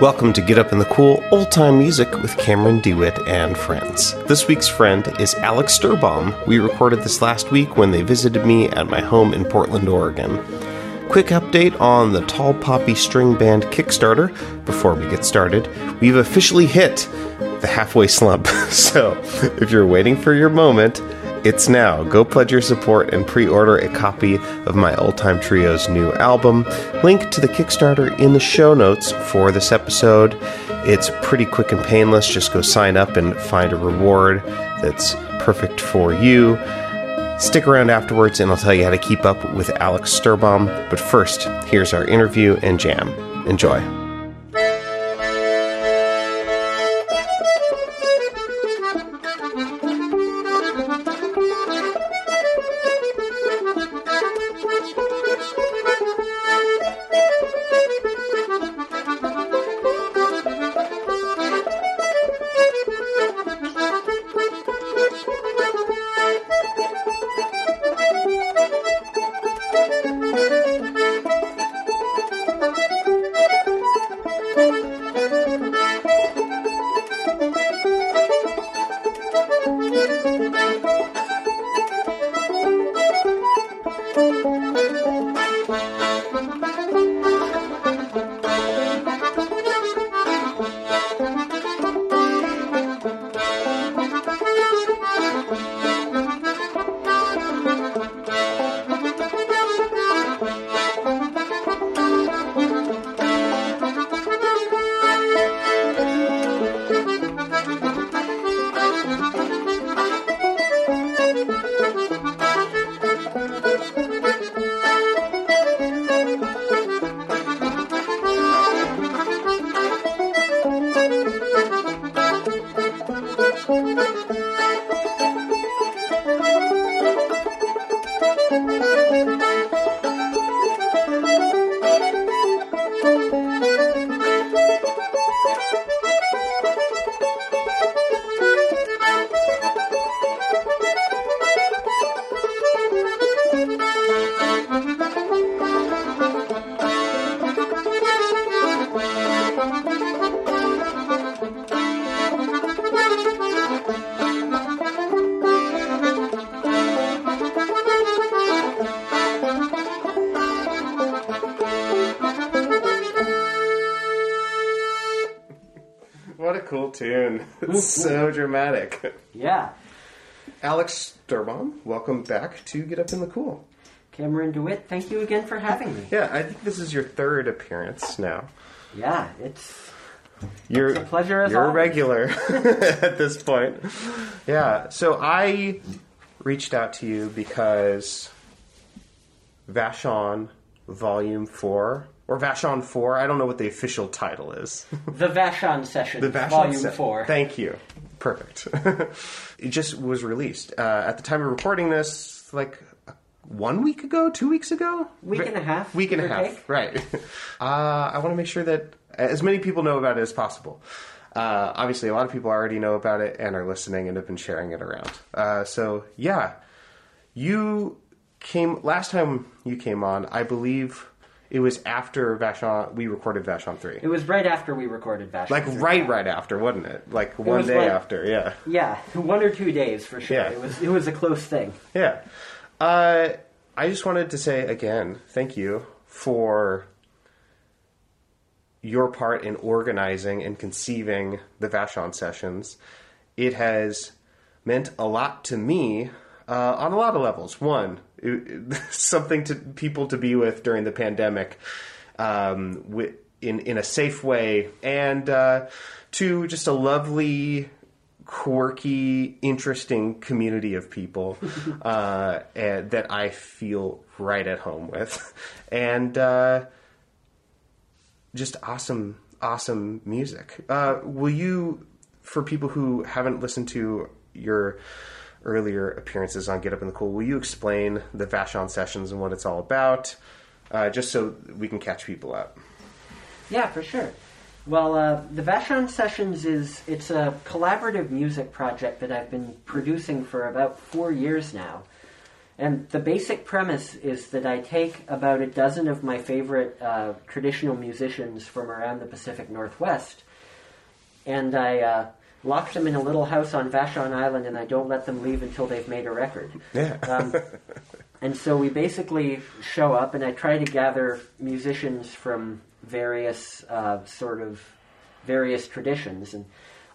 Welcome to Get Up in the Cool Old Time Music with Cameron DeWitt and friends. This week's friend is Alex Sturbaum. We recorded this last week when they visited me at my home in Portland, Oregon. Quick update on the Tall Poppy String Band Kickstarter before we get started. We've officially hit the halfway slump, so if you're waiting for your moment, it's now. Go pledge your support and pre order a copy of my Old Time Trio's new album. Link to the Kickstarter in the show notes for this episode. It's pretty quick and painless. Just go sign up and find a reward that's perfect for you. Stick around afterwards and I'll tell you how to keep up with Alex Sturbaum. But first, here's our interview and jam. Enjoy. Alex Sturbaum, welcome back to Get Up in the Cool. Cameron DeWitt, thank you again for having me. Yeah, I think this is your third appearance now. Yeah, it's You're It's a pleasure as you're a always. regular at this point. Yeah. So I reached out to you because Vashon Volume Four or Vashon Four. I don't know what the official title is. the Vashon Session, The Vashon Volume set- 4. Thank you. Perfect. it just was released uh, at the time of recording this, like one week ago, two weeks ago, Week and a half, week and a half. take. Right. Uh, I want to make sure that as many people know about it as possible. Uh, obviously, a lot of people already know about it and are listening and have been sharing it around. Uh, so yeah, you came last time you came on. I believe it was after Vashon. We recorded Vashon three. It was right after we recorded Vashon. Like 3. right, right after, wasn't it? Like one was day like- after, yeah, Yeah, one or two days for sure. Yeah. It was it was a close thing. yeah. Uh, I just wanted to say again, thank you for your part in organizing and conceiving the Vashon sessions. It has meant a lot to me uh, on a lot of levels. One, it, something to people to be with during the pandemic, um, in in a safe way, and uh, two, just a lovely quirky, interesting community of people uh, and that I feel right at home with, and uh, just awesome, awesome music. Uh, will you, for people who haven't listened to your earlier appearances on Get Up in the Cool, will you explain the Vashon sessions and what it's all about, uh, just so we can catch people up? Yeah, for sure. Well, uh, the Vashon Sessions is it's a collaborative music project that I've been producing for about four years now, And the basic premise is that I take about a dozen of my favorite uh, traditional musicians from around the Pacific Northwest, and I uh, lock them in a little house on Vashon Island, and I don't let them leave until they've made a record. Yeah. Um, and so we basically show up, and I try to gather musicians from various uh, sort of various traditions, and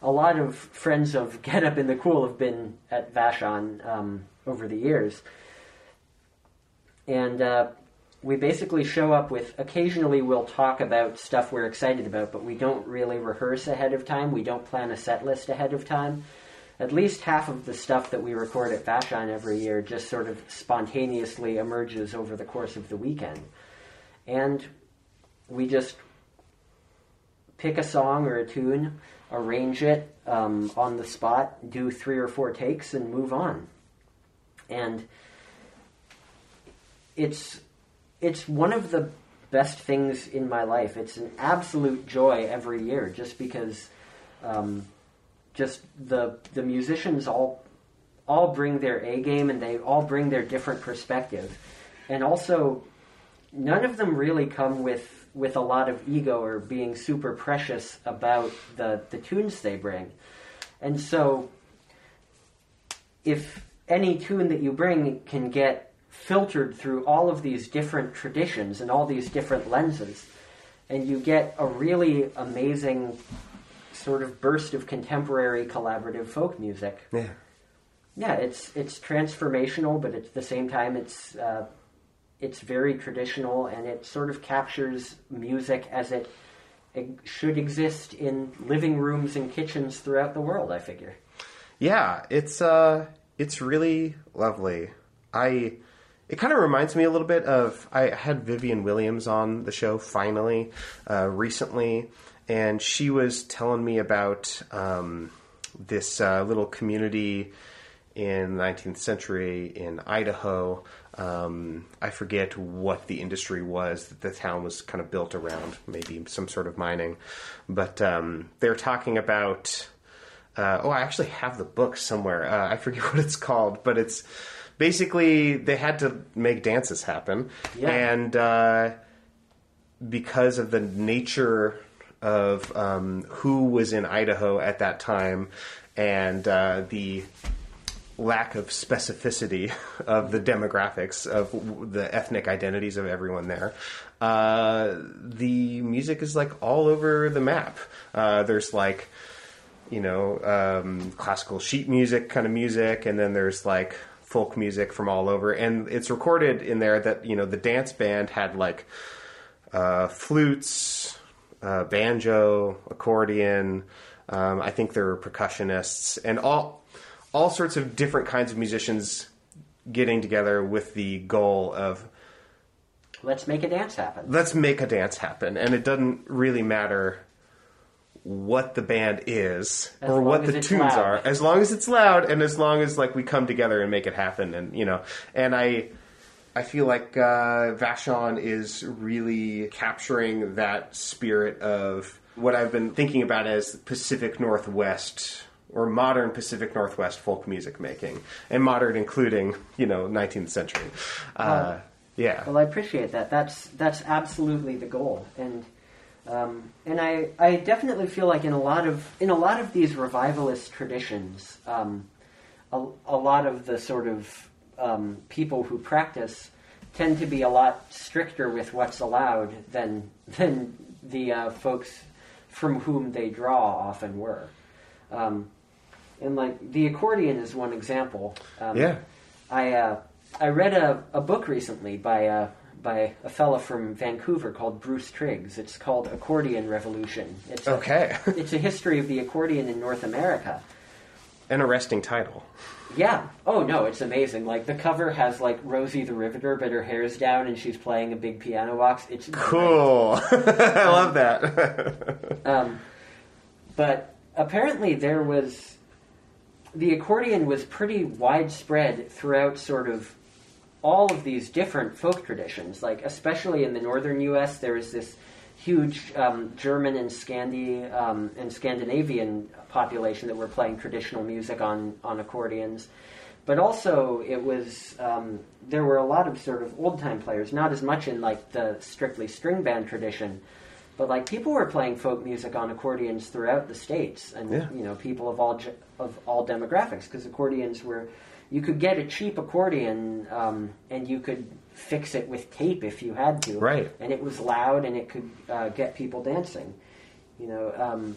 a lot of friends of Get Up in the Cool have been at Vashon um, over the years, and uh, we basically show up with. Occasionally, we'll talk about stuff we're excited about, but we don't really rehearse ahead of time. We don't plan a set list ahead of time at least half of the stuff that we record at Vashon every year just sort of spontaneously emerges over the course of the weekend. And we just pick a song or a tune, arrange it um, on the spot, do three or four takes, and move on. And it's it's one of the best things in my life. It's an absolute joy every year, just because um, just the the musicians all all bring their A game and they all bring their different perspective, and also none of them really come with with a lot of ego or being super precious about the the tunes they bring, and so if any tune that you bring can get filtered through all of these different traditions and all these different lenses, and you get a really amazing sort of burst of contemporary collaborative folk music. Yeah. Yeah, it's it's transformational, but at the same time, it's uh, it's very traditional, and it sort of captures music as it, it should exist in living rooms and kitchens throughout the world. I figure. Yeah, it's uh, it's really lovely. I it kind of reminds me a little bit of I had Vivian Williams on the show finally uh, recently, and she was telling me about um, this uh, little community in the 19th century in Idaho. Um, I forget what the industry was that the town was kind of built around, maybe some sort of mining. But um, they're talking about. Uh, oh, I actually have the book somewhere. Uh, I forget what it's called, but it's basically they had to make dances happen, Yeah. and uh, because of the nature of um, who was in Idaho at that time and uh, the lack of specificity of the demographics of w- the ethnic identities of everyone there. Uh, the music is like all over the map. Uh, there's like, you know, um, classical sheet music kind of music, and then there's like folk music from all over. And it's recorded in there that, you know, the dance band had like uh, flutes, uh, banjo, accordion. Um, I think there were percussionists and all all sorts of different kinds of musicians getting together with the goal of Let's make a dance happen. let's make a dance happen. And it doesn't really matter what the band is As or what the tunes loud. are, as long as it's loud and as long as like we come together and make it happen. And you know, and I. I feel like uh, Vashon is really capturing that spirit of what I've been thinking about as Pacific Northwest or modern Pacific Northwest folk music making, and modern including you know 19th century. Uh, yeah, Well, I appreciate that. That's that's absolutely the goal, and um, and I I definitely feel like in a lot of in a lot of these revivalist traditions, um, a, a lot of the sort of um, people who practice tend to be a lot stricter with what's allowed than than the uh, folks from whom they draw often were. Um, and like the accordion is one example. Um, Yeah. I uh, I read a, a book recently by uh, by a fellow from Vancouver called Bruce Triggs. It's called Accordion Revolution. It's a, okay, it's a history of the accordion in North America. an arresting title. Yeah. Oh no, it's amazing. Like the cover has like Rosie the Riveter, but her hair's down and she's playing a big piano box. It's. Cool. I love that. Um, but apparently there was the accordion was pretty widespread throughout sort of all of these different folk traditions. Like especially in the northern U.S., there was this huge um, German and Scandi um, and Scandinavian population that were playing traditional music on on accordions. but also it was um, there were a lot of sort of old time players, not as much in like the strictly string band tradition, but like people were playing folk music on accordions throughout the states, and Yeah. you know people of all of all demographics because accordions were you could get a cheap accordion um, and you could fix it with tape if you had to, Right. And it was loud and it could uh, get people dancing, you know. Um,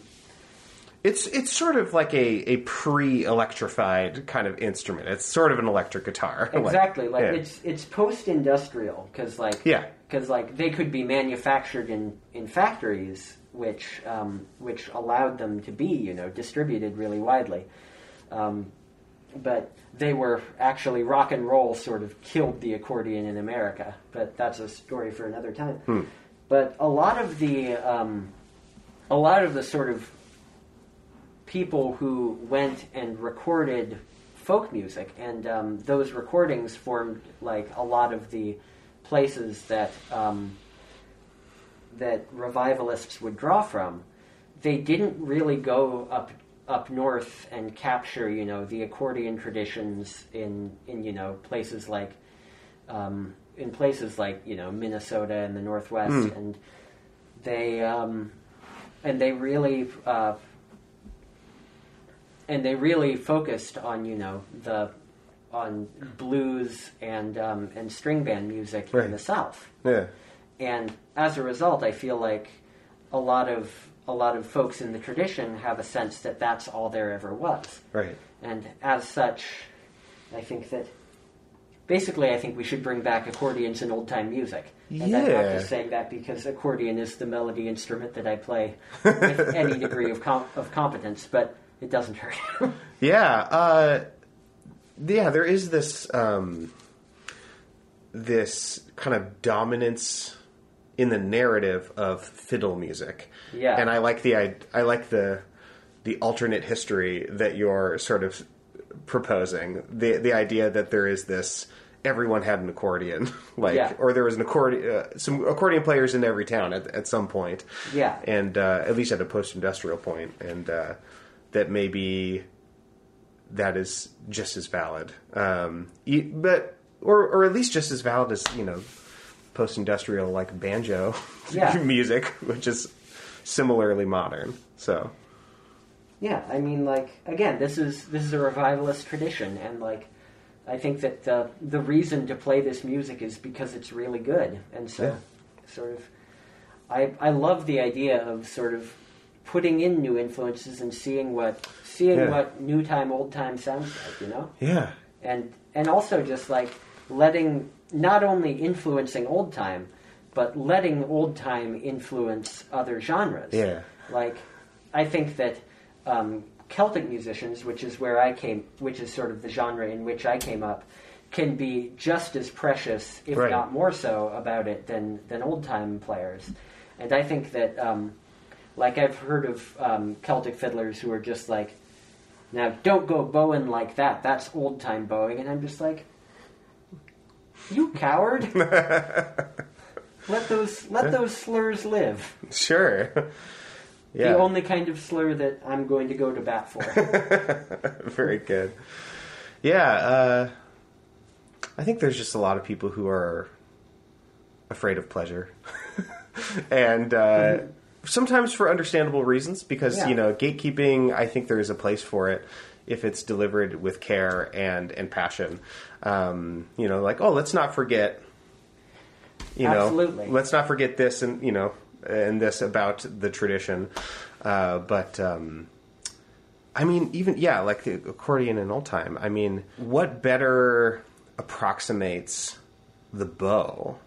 It's it's sort of like a, a pre electrified kind of instrument. It's sort of an electric guitar. Like, Exactly. Like yeah. it's it's post industrial because like Yeah. because like they could be manufactured in in factories which um, which allowed them to be you know distributed really widely. Um, but they were actually rock and roll sort of killed the accordion in America. But that's a story for another time. But a lot of the um, a lot of the sort of people who went and recorded folk music, and um, those recordings formed like a lot of the places that um, that revivalists would draw from. They didn't really go up up north and capture, you know, the accordion traditions in in you know places like um, in places like you know Minnesota and the Northwest, and they um, and they really uh, and they really focused on you know the on blues and um, and string band music Right. in the South, yeah. and as a result, I feel like a lot of a lot of folks in the tradition have a sense that that's all there ever was. Right. And as such, I think that basically, I think we should bring back accordions in old time music. And I'm not Yeah. just saying that because accordion is the melody instrument that I play with any degree of, com- of competence, but it doesn't hurt. Yeah, uh, yeah. There is this um, this kind of dominance in the narrative of fiddle music. Yeah. and I like the I, I like the the alternate history that you're sort of proposing. The the idea that there is this everyone had an accordion, like, Yeah. or there was an accordion, uh, some accordion players in every town at, at some point. Yeah. and uh, at least at a post-industrial point, and uh, that maybe that is just as valid. Um, but or or at least just as valid as you know post-industrial like banjo Yeah. music, which is similarly modern. So Yeah, I mean, like again, this is this is a revivalist tradition, and like I think that the the reason to play this music is because it's really good, and so Yeah. sort of I I love the idea of sort of putting in new influences and seeing what seeing Yeah. what new time old time sounds like, you know, yeah, and and also just like letting not only influencing old time, but letting old time influence other genres. Yeah. Like, I think that um, Celtic musicians, which is where I came, which is sort of the genre in which I came up, can be just as precious, if Right. not more so, about it than than old time players. And I think that, um, like, I've heard of um, Celtic fiddlers who are just like, now don't go bowing like that. That's old time bowing, and I'm just like, you coward. let those let those slurs live. sure, yeah, The only kind of slur that I'm going to go to bat for. very good. Yeah, uh, I think there's just a lot of people who are afraid of pleasure, and uh, sometimes for understandable reasons. Because Yeah. you know, gatekeeping. I think there is a place for it if it's delivered with care and and passion. Um, you know, like oh, let's not forget. You know, Absolutely. let's not forget this and you know and this about the tradition. Uh, but um, I mean, even yeah, like the accordion in old time. I mean, what better approximates the bow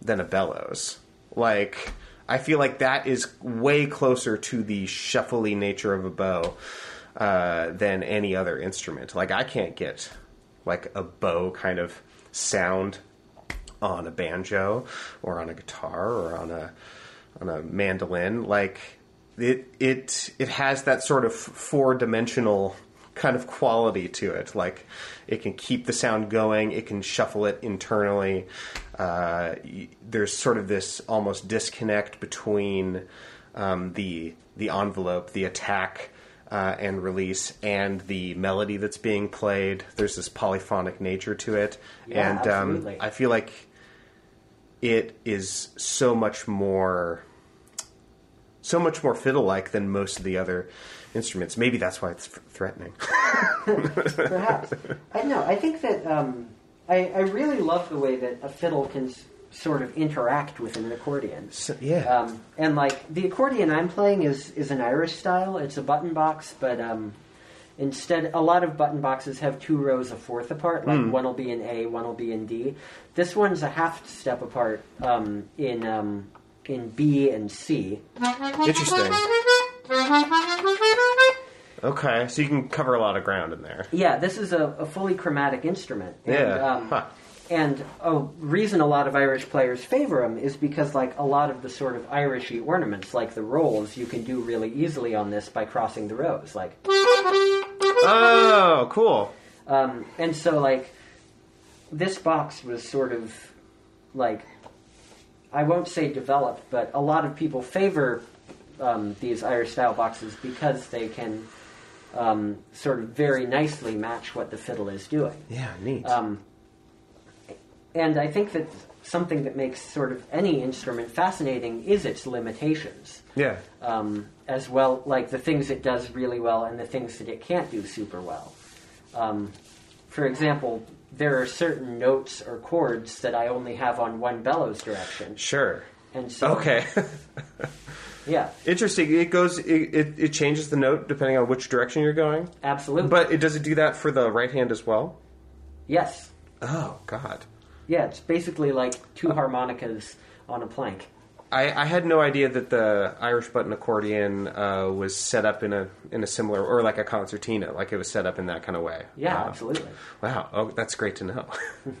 than a bellows? Like, I feel like that is way closer to the shuffly nature of a bow uh, than any other instrument. Like, I can't get like a bow kind of sound on a banjo or on a guitar or on a on a mandolin like it it it has that sort of four dimensional kind of quality to it like it can keep the sound going it can shuffle it internally uh, y- there's sort of this almost disconnect between um, the the envelope the attack uh, and release, and the melody that's being played. There's this polyphonic nature to it, Yeah, and um. I feel like it is so much more, so much more fiddle-like than most of the other instruments. Maybe that's why it's f- threatening. Perhaps. I don't know. I think that um, I, I really love the way that a fiddle can s- sort of interact with an accordion. So, yeah. Um, and like the accordion I'm playing is is an Irish style. It's a button box, but um, instead, a lot of button boxes have two rows a fourth apart. Like one will be in A, one will be in D. This one's a half step apart um, in um, in B and C. Interesting. Okay, so you can cover a lot of ground in there. Yeah, this is a, a fully chromatic instrument. And, Yeah. Um, Huh. And a reason a lot of Irish players favor them is because, like, a lot of the sort of Irishy ornaments, like the rolls, you can do really easily on this by crossing the rows. Like, Oh, cool. um, and so like, this box was sort of like, I won't say developed, but a lot of people favor um, these Irish style boxes because they can um, sort of very nicely match what the fiddle is doing. Yeah, neat. Um, and I think that something that makes sort of any instrument fascinating is its limitations, yeah. um, as well, like the things it does really well and the things that it can't do super well. Um, for example, there are certain notes or chords that I only have on one bellows direction, Sure. and so Okay. yeah, Interesting. It goes. It, it, it changes the note depending on which direction you're going. absolutely, But it does it do that for the right hand as well? yes, Oh God. Yeah, it's basically like two harmonicas on a plank. I, I had no idea that the Irish button accordion uh, was set up in a in a similar or like a concertina, like it was set up in that kind of way. Yeah, Wow. absolutely. Wow. Oh, that's great to know.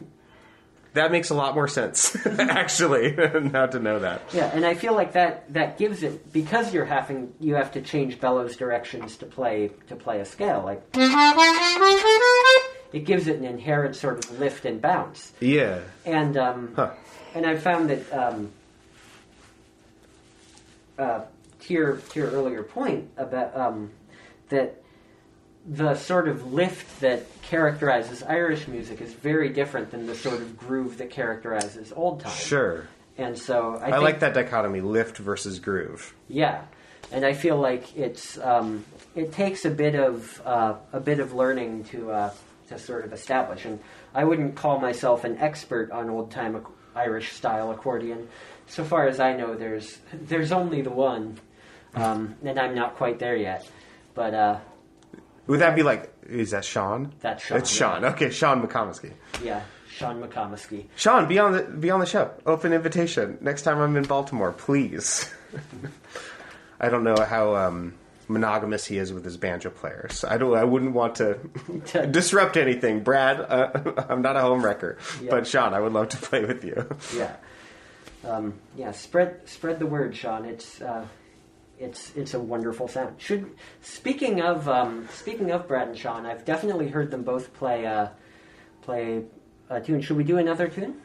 that makes a lot more sense, actually, now to know that. Yeah, and I feel like that that gives it because you're having you have to change bellows directions to play to play a scale like it gives it an inherent sort of lift and bounce. Yeah. And um, Huh. and I found that um, uh, to your to your earlier point about um, that the sort of lift that characterizes Irish music is very different than the sort of groove that characterizes old time. Sure. And so I, I, think, like that dichotomy: lift versus groove. Yeah, and I feel like it's um, it takes a bit of uh, a bit of learning to uh, to sort of establish. And I wouldn't call myself an expert on old time ac- Irish style accordion. So far as I know, there's there's only the one, um, and I'm not quite there yet. But uh, Would that be like? Is that Sean? That's Sean, It's yeah. Sean. Okay, Sean McComiskey. yeah, Sean McComiskey. Sean, be on the be on the show. Open invitation. Next time I'm in Baltimore, please. I don't know how um, monogamous he is with his banjo players. I don't. I wouldn't want to disrupt anything, Brad. Uh, I'm not a home wrecker, Yeah. but Sean, I would love to play with you. Yeah, um, yeah. Spread spread the word, Sean. It's uh, it's it's a wonderful sound. Should speaking of um, speaking of Brad and Sean, I've definitely heard them both play uh, play a tune. Should we do another tune?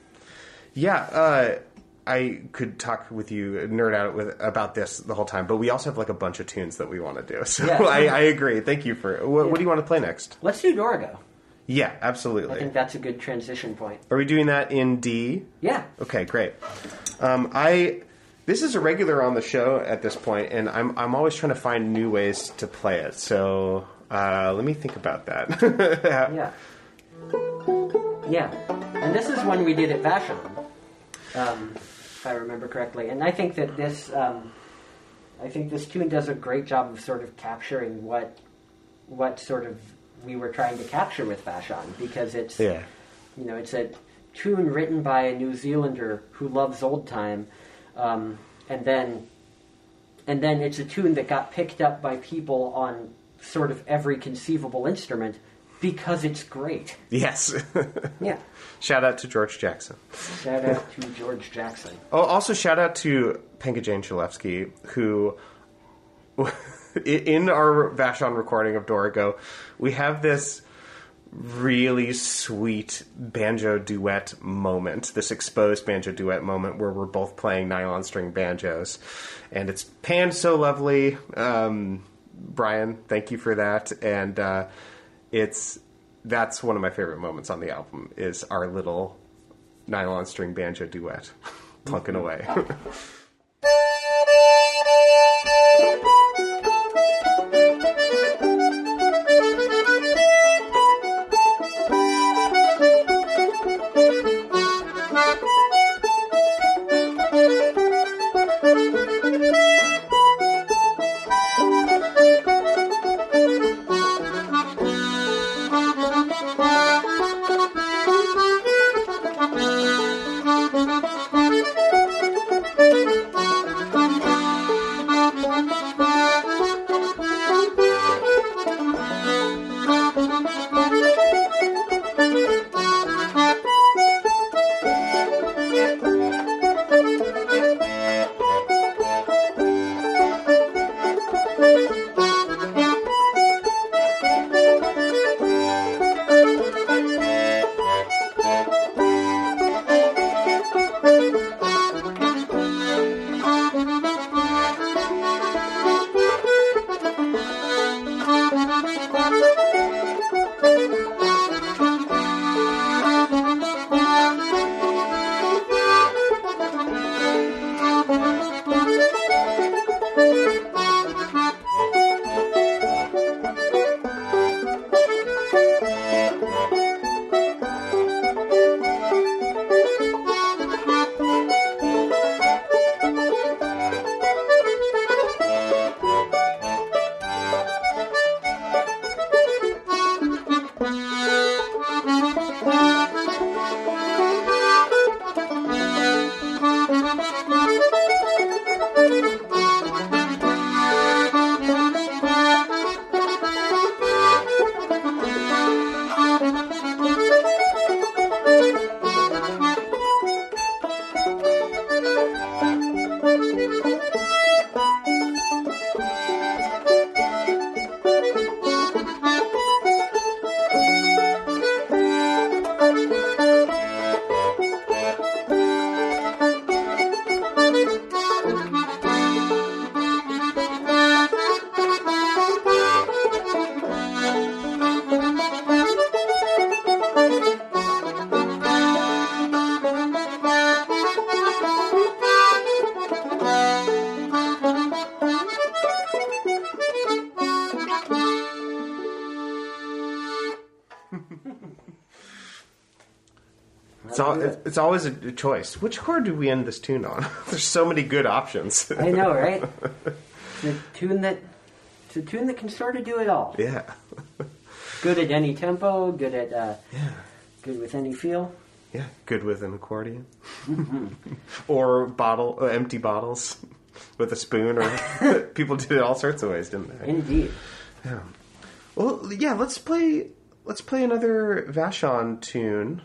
Yeah, uh, I could talk with you, nerd out with about this the whole time, but we also have like a bunch of tunes that we want to do. So Yeah. I, I agree. Thank you for. What, Yeah. what do you want to play next? Let's do Dorigo. Yeah, absolutely. I think that's a good transition point. Are we doing that in D? Yeah, Okay, great. Um, I this is a regular on the show at this point, and I'm I'm always trying to find new ways to play it. So uh, let me think about that. yeah, yeah. And this is when we did it Vashon, um, if I remember correctly. And I think that this, um, I think this tune does a great job of sort of capturing what, what sort of we were trying to capture with Vashon because it's, yeah. you know, it's a tune written by a New Zealander who loves old time, um, and then, and then it's a tune that got picked up by people on sort of every conceivable instrument because it's great. Yes. Yeah. shout out to George Jackson. Shout out to George Jackson. Oh, also shout out to Penka Jane Chalevsky, who in our Vashon recording of Dorigo, we have this really sweet banjo duet moment, this exposed banjo duet moment where we're both playing nylon string banjos, and it's panned so lovely. Um, Brian, thank you for that. And uh, it's that's one of my favorite moments on the album is our little nylon string banjo duet, plunking mm-hmm. away. It's, always a choice. Which chord do we end this tune on? There's so many good options. I know, right? the tune that it's a tune that can sort of do it all. yeah. Good at any tempo. Good at uh, Yeah. good with any feel. Yeah. Good with an accordion. or bottle, uh, empty bottles with a spoon. Or people did it all sorts of ways, didn't they? Indeed. Yeah. Well, yeah. Let's play. Let's play another Vashon tune.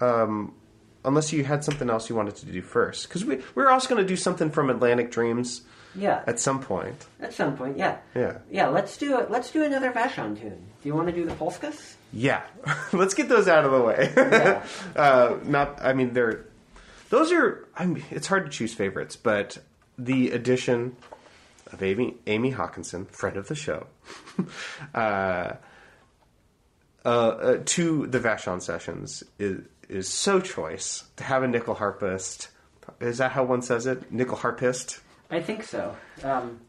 Um, unless you had something else you wanted to do first, because we we were also going to do something from Atlantic Dreams Yeah. at some point. At some point, yeah. Yeah. Yeah. Let's do it. Let's do another Vashon tune. Do you want to do the Polskas? Yeah, let's get those out of the way. Yeah. uh, not, I mean, they're those are. I mean, it's hard to choose favorites, but the addition of Amy Amy Hakanson, friend of the show, uh, uh, uh, to the Vashon sessions is is so choice to have a nyckelharpist. Is that how one says it? Nickel harpist. I think so. Um,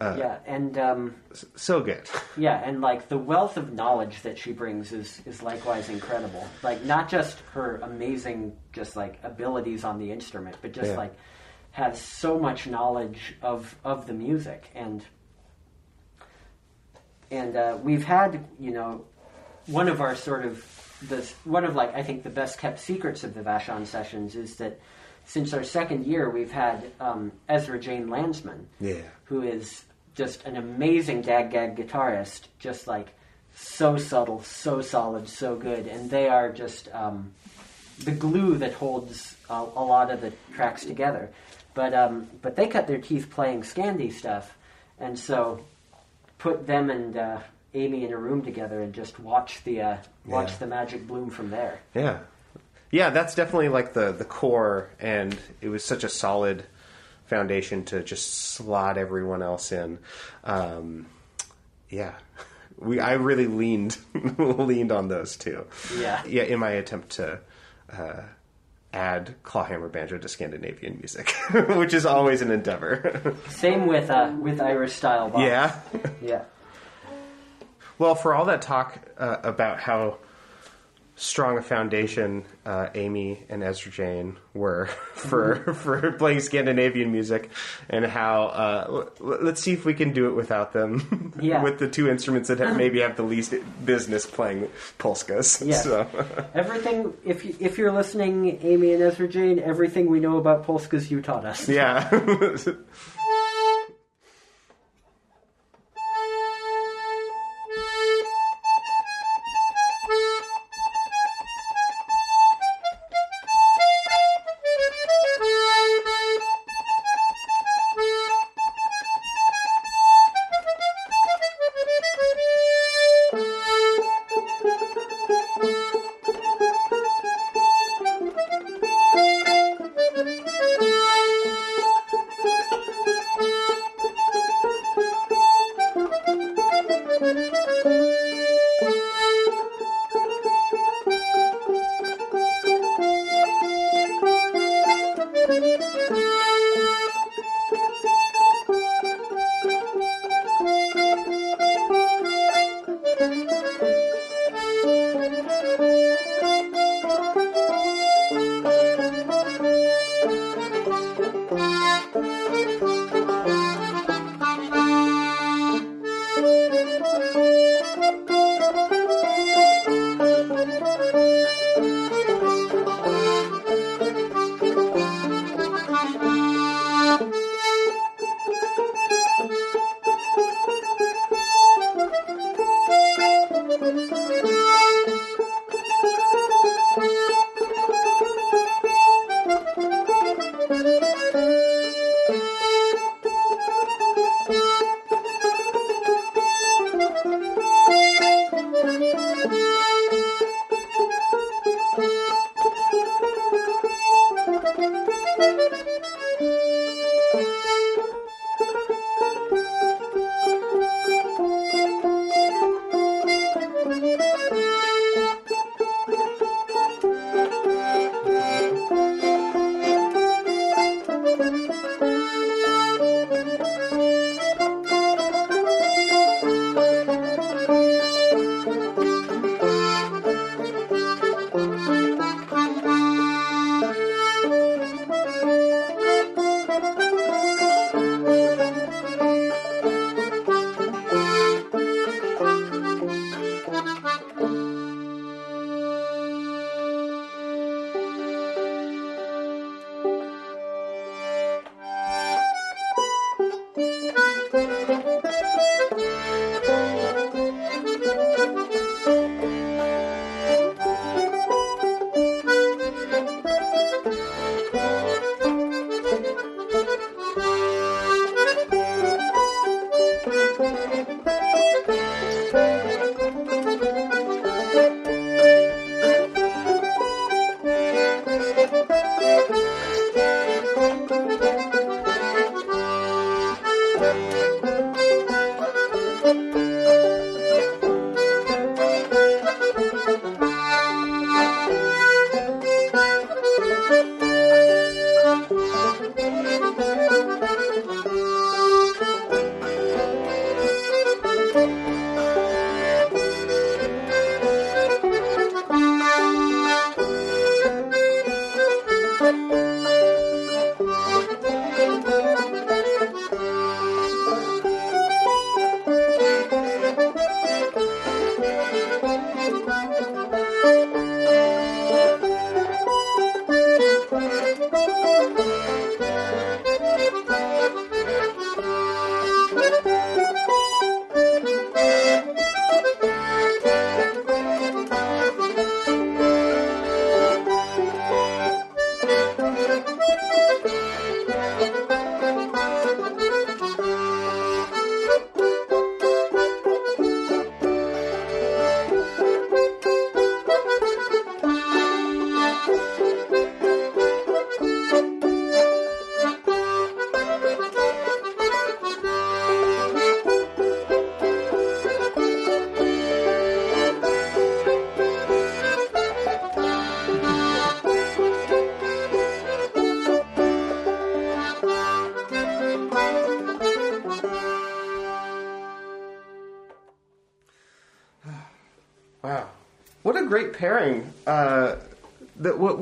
Uh. yeah, and um, So good. yeah, and like the wealth of knowledge that she brings is is likewise incredible. Like not just her amazing, just like abilities on the instrument, but just Yeah. like has so much knowledge of of the music and and uh, we've had you know one of our sort of the one of like I think the best kept secrets of the Vashon sessions is that since our second year we've had um, Ezra Jane Landsman Yeah. who is just an amazing DADGAD guitarist, just like so subtle, so solid, so good, and they are just um, the glue that holds a, a lot of the tracks together. But um, but they cut their teeth playing Scandi stuff, and so put them and uh, Amy in a room together and just watch the uh, watch Yeah. the magic bloom from there. Yeah, yeah, that's definitely like the the core, and it was such a solid foundation to just slot everyone else in. Um, yeah, we I really leaned leaned on those two. Yeah. yeah, in my attempt to. Uh, add clawhammer banjo to Scandinavian music, which is always an endeavor. Same with uh, with Irish style box. yeah. Yeah. Well, for all that talk uh, about how strong a foundation uh, Amy and Ezra Jane were for for playing Scandinavian music, and how uh, l- let's see if we can do it without them. Yeah. with the two instruments that have, maybe have the least business playing polskas. Yeah. So, Everything, if you, if you're listening, Amy and Ezra Jane, everything we know about polskas you taught us. yeah.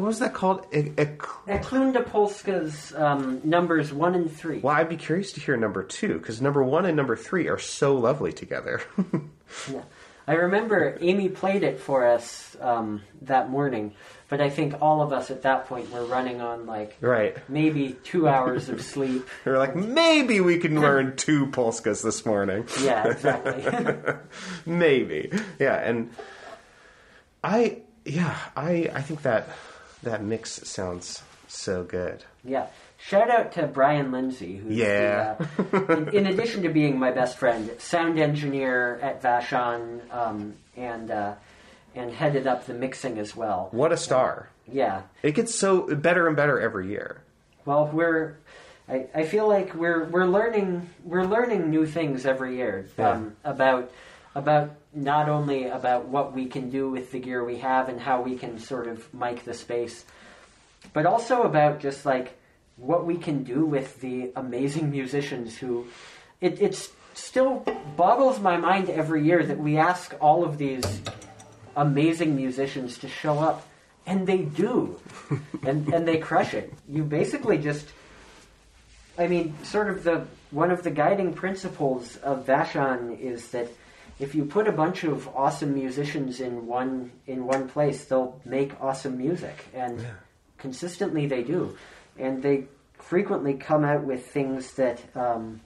was that called? E- ec- Eklunda Polska's um, numbers one and three. well, I'd be curious to hear number two because number one and number three are so lovely together. Yeah. I remember Amy played it for us um, that morning, but I think all of us at that point were running on like right. maybe two hours of sleep. We were like, maybe we can learn two polskas this morning. Yeah, exactly. maybe. Yeah, and I yeah, I I think that that mix sounds so good. yeah. Shout out to Brian Lindsay, who's Yeah. the, uh, in, in addition to being my best friend, sound engineer at Vashon, um, and uh, and headed up the mixing as well. What a star. Yeah. It gets so better and better every year. Well, we're. I, I feel like we're we're learning we're learning new things every year Yeah. um, about about not only about what we can do with the gear we have and how we can sort of mic the space, but also about just like what we can do with the amazing musicians who it it's still boggles my mind every year that we ask all of these amazing musicians to show up and they do. And and they crush it. You basically just i mean sort of the one of the guiding principles of vashon is that if you put a bunch of awesome musicians in one in one place they'll make awesome music and consistently they do and they frequently come out with things that um,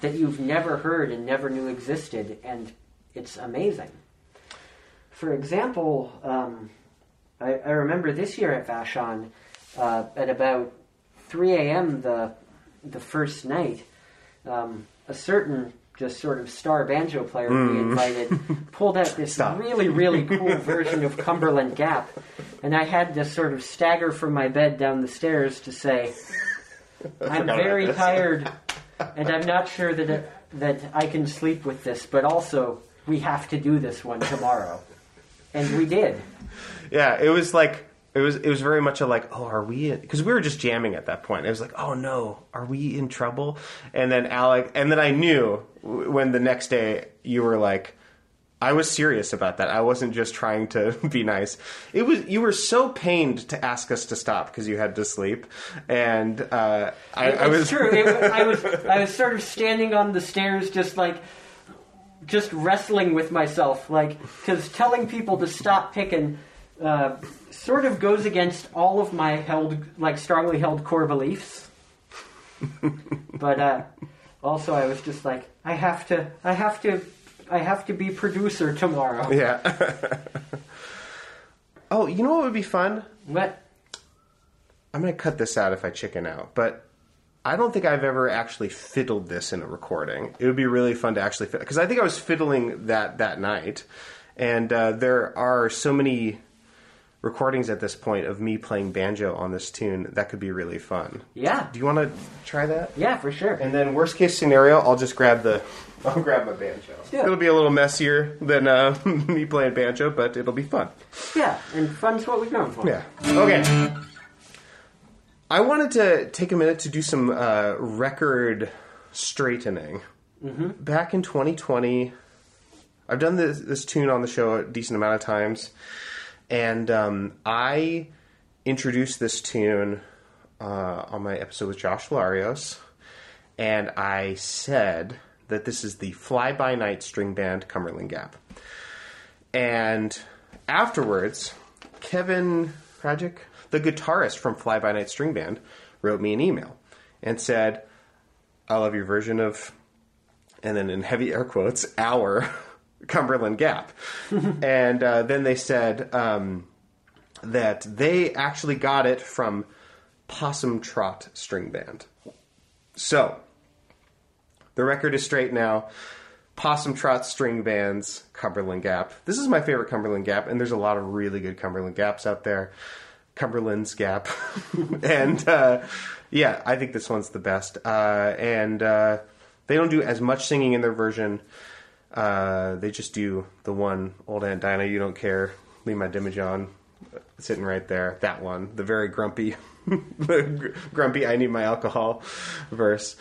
that you've never heard and never knew existed, and it's amazing. For example, um, I, I remember this year at Vashon, uh, at about 3 a.m. the the first night, um, a certain just sort of star banjo player we mm. invited pulled out this Stop. really really cool version of Cumberland Gap, and I had to sort of stagger from my bed down the stairs to say, "I'm very tired, and I'm not sure that it, that I can sleep with this, but also we have to do this one tomorrow." And we did. Yeah, it was like it was it was very much a like, oh, are we? Because we were just jamming at that point. It was like, oh no, are we in trouble? And then Alec, and then I knew when the next day you were like. I was serious about that. I wasn't just trying to be nice. It was you were so pained to ask us to stop because you had to sleep, and uh, I, I was true. It, I was I was sort of standing on the stairs, just like just wrestling with myself, like because telling people to stop picking uh, sort of goes against all of my held like strongly held core beliefs. but uh, also, I was just like, I have to, I have to, I have to be producer tomorrow. yeah. oh, you know what would be fun? What? I'm going to cut this out if I chicken out, but I don't think I've ever actually fiddled this in a recording. It would be really fun to actually fiddle because I think I was fiddling that that night, and uh, there are so many recordings at this point of me playing banjo on this tune that could be really fun. Yeah, Do you want to try that? yeah, for sure. And then worst case scenario, I'll just grab the I'll grab my banjo. Yeah. It'll be a little messier than uh, me playing banjo, but it'll be fun. yeah, and fun's what we're going for. Yeah. Okay. I wanted to take a minute to do some uh, record straightening. Mm-hmm. Back in 2020, I've done this, this tune on the show a decent amount of times, and um, I introduced this tune uh, on my episode with Josh Larios, and I said that this is the Fly By Night string band Cumberland Gap. And afterwards, Kevin Krajic, the guitarist from Fly By Night String Band, wrote me an email and said, I love your version of, and then in heavy air quotes, our Cumberland Gap. and uh, then they said um, that they actually got it from Possum Trot String Band. So, the record is straight now. Possum Trot String Band's Cumberland Gap. This is my favorite Cumberland Gap, and there's a lot of really good Cumberland Gaps out there. Cumberland's Gap. and uh, yeah, I think this one's the best. Uh, and uh, they don't do as much singing in their version. Uh, they just do the one, Old Aunt Dinah, You Don't Care, Leave My Demijohn, sitting right there. That one, the very grumpy, the gr- grumpy I Need My Alcohol verse.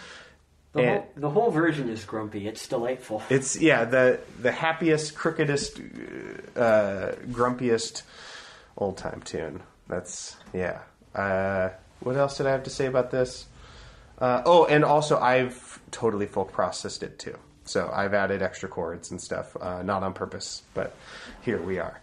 The, And- whole, the whole version is grumpy. It's delightful. It's yeah the the happiest, crookedest, uh, grumpiest old time tune. That's yeah. Uh, what else did I have to say about this? Uh, oh, and also I've totally folk processed it too. So I've added extra chords and stuff, uh, not on purpose, but here we are.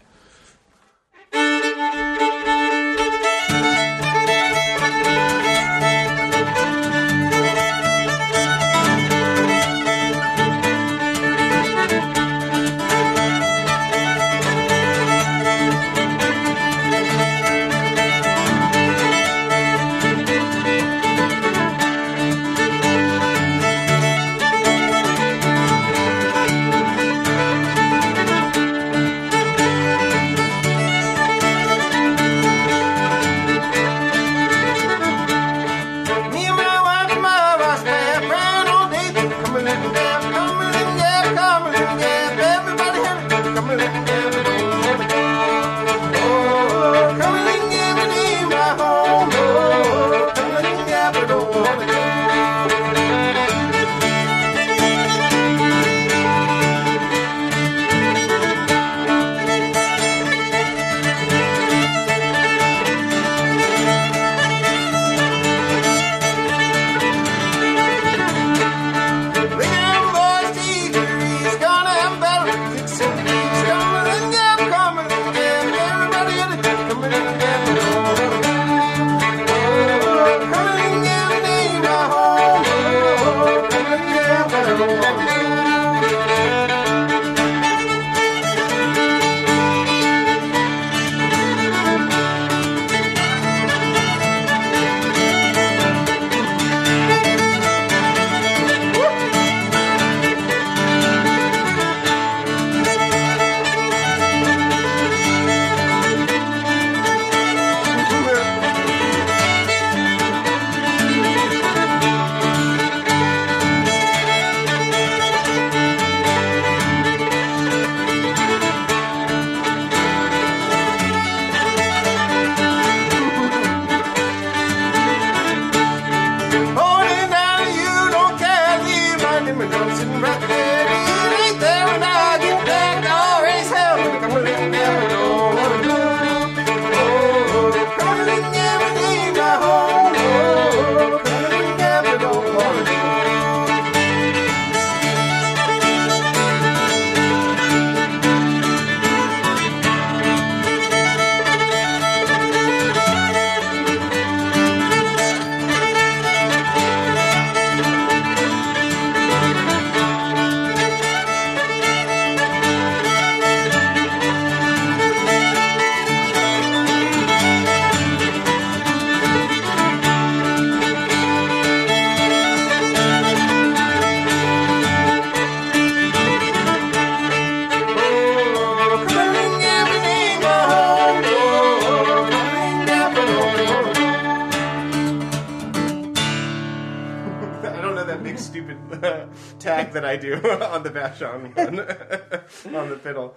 On the one on the fiddle.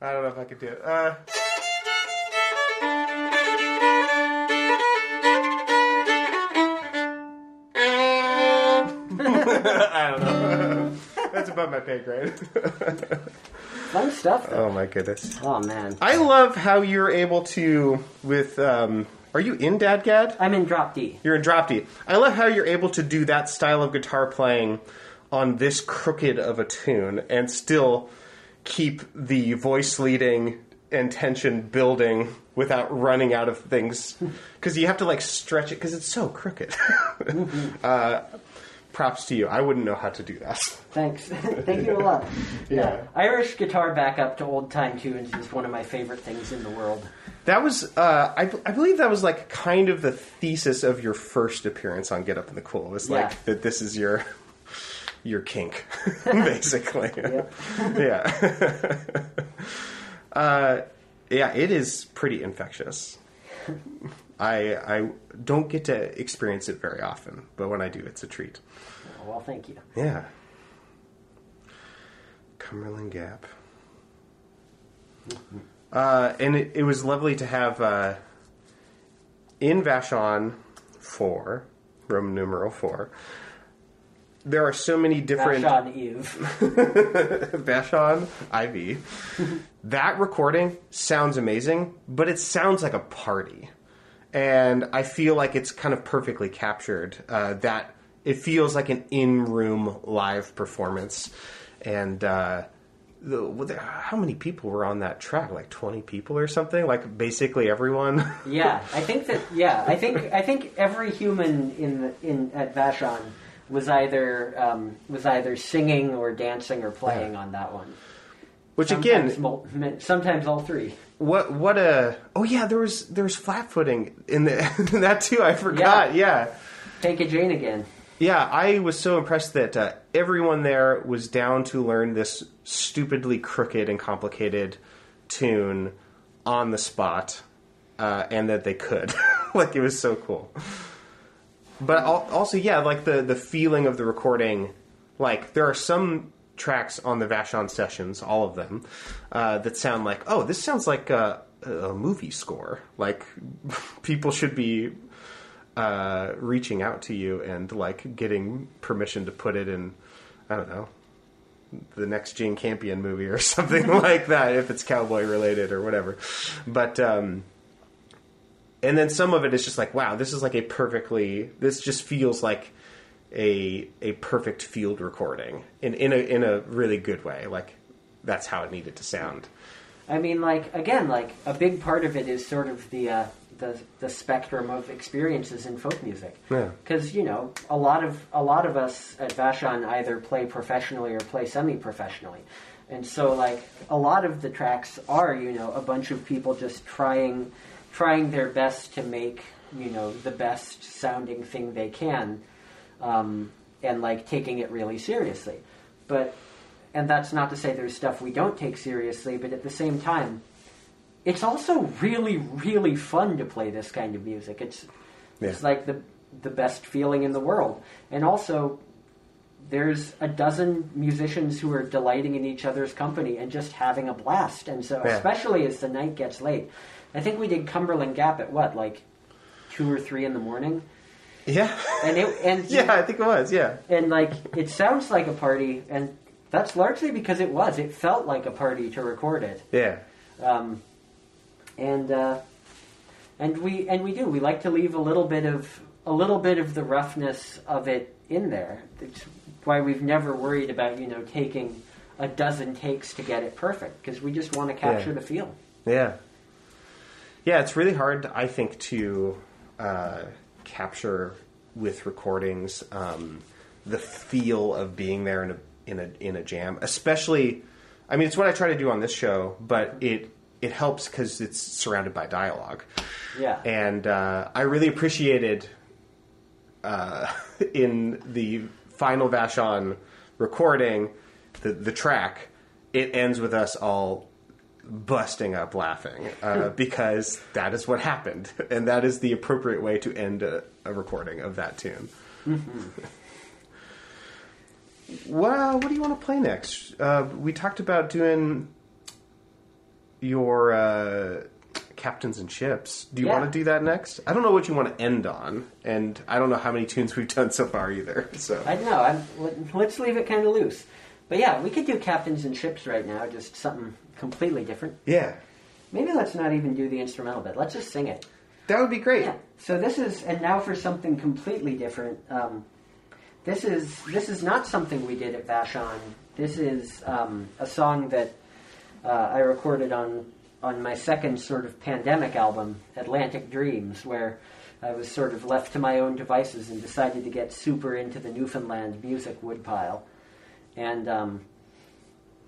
I don't know if I could do it. Uh, I don't know. That's above my pay grade. Fun stuff, though. oh my goodness. Oh, man. I love how you're able to with. Um, are you in DADGAD? I'm in drop D. You're in drop D. I love how you're able to do that style of guitar playing on this crooked of a tune and still keep the voice leading and tension building without running out of things because you have to like stretch it because it's so crooked. uh, props to you. I wouldn't know how to do that. Thanks. Thank you a lot. Yeah. Irish guitar backup to old time tunes is one of my favorite things in the world. That was, uh, I, I believe that was like kind of the thesis of your first appearance on Get Up in the Cool. Was like Yeah. that this is your your kink, basically. Yeah. uh, yeah, it is pretty infectious. I I don't get to experience it very often, but when I do, it's a treat. Well, thank you. Yeah. Cumberland Gap. Uh, and it, it was lovely to have uh, in Vashon 4, Roman numeral 4, there are so many different Vashon Eve. Vashon Ivy. that recording sounds amazing, but it sounds like a party, and I feel like it's kind of perfectly captured. Uh, that it feels like an in-room live performance, and uh, the, how many people were on that track? Like twenty people or something? Like basically everyone. Yeah, I think that. Yeah, I think I think every human in the, in at Vashon was either um, was either singing or dancing or playing on that one. Which Sometimes again, mul- sometimes all three. what what a oh yeah, there was there was flat footing in the that too. I forgot. yeah. Take a Jane again. Yeah, I was so impressed that uh, everyone there was down to learn this stupidly crooked and complicated tune on the spot, uh, and that they could. like it was so cool. But al- also, yeah, like the the feeling of the recording. Like there are some tracks on the Vashon sessions, all of them, uh, that sound like, oh, this sounds like a, a movie score. Like people should be uh, reaching out to you and like getting permission to put it in, I don't know, the next Jane Campion movie or something like that if it's cowboy related or whatever. But um, and then some of it is just like, wow, this is like a perfectly. This just feels like a a perfect field recording in in a in a really good way. Like that's how it needed to sound. I mean, like again, like a big part of it is sort of the uh, the the spectrum of experiences in folk music. Yeah. Because you know, a lot of a lot of us at Vashon either play professionally or play semi-professionally, and so like a lot of the tracks are you know a bunch of people just trying trying their best to make you know the best sounding thing they can, um, and like taking it really seriously, but. And that's not to say there's stuff we don't take seriously, but at the same time, it's also really, really fun to play this kind of music. It's it's like the the best feeling in the world. And also there's a dozen musicians who are delighting in each other's company and just having a blast. And so Yeah. especially as the night gets late. I think we did Cumberland Gap at what, like two or three in the morning? Yeah, And it and yeah, I think it was. Yeah, and like it sounds like a party and that's largely because it was. It felt like a party to record it. yeah, um, and uh, and we and we do. We like to leave a little bit of a little bit of the roughness of it in there. It's why we've never worried about you know taking a dozen takes to get it perfect because we just want to capture Yeah. the feel. yeah, yeah. It's really hard, I think, to uh, capture with recordings um, the feel of being there in a in a in a jam, especially. I mean, it's what I try to do on this show, but it it helps because it's surrounded by dialogue. Yeah, and uh, I really appreciated uh, in the final Vashon recording the the track. It ends with us all busting up laughing uh, because that is what happened, and that is the appropriate way to end a, a recording of that tune. well, what do you want to play next? Uh, we talked about doing your uh, captains and ships. Do you Yeah. want to do that next? I don't know what you want to end on, and I don't know how many tunes we've done so far either. So I don't know. I'm, let's leave it kind of loose. But yeah, we could do captains and ships right now, just something completely different. yeah, Maybe let's not even do the instrumental bit. Let's just sing it. that would be great. Yeah. So this is, and now for something completely different. Um, this is this is not something we did at Vashon. This is um, a song that uh, I recorded on on my second sort of pandemic album, Atlantic Dreams, where I was sort of left to my own devices and decided to get super into the Newfoundland music woodpile, and um,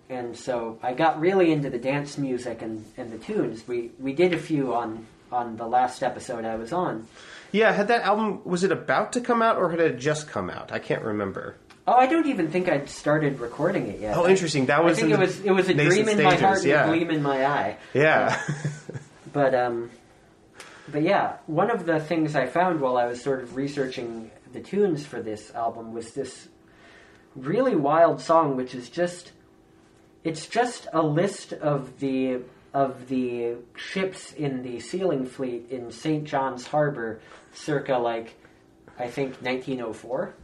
and so I got really into the dance music and, and the tunes. We we did a few on on the last episode I was on. Yeah, had that album was it about to come out or had it just come out? I can't remember. Oh, I don't even think I'd started recording it yet. Oh, interesting. That was I think in it was it was a dream in my stages, heart and a gleam in my eye. Yeah, But um, but yeah, one of the things I found while I was sort of researching the tunes for this album was this really wild song, which is just it's just a list of the of the ships in the sealing fleet in St. John's Harbor, circa like I think 1904.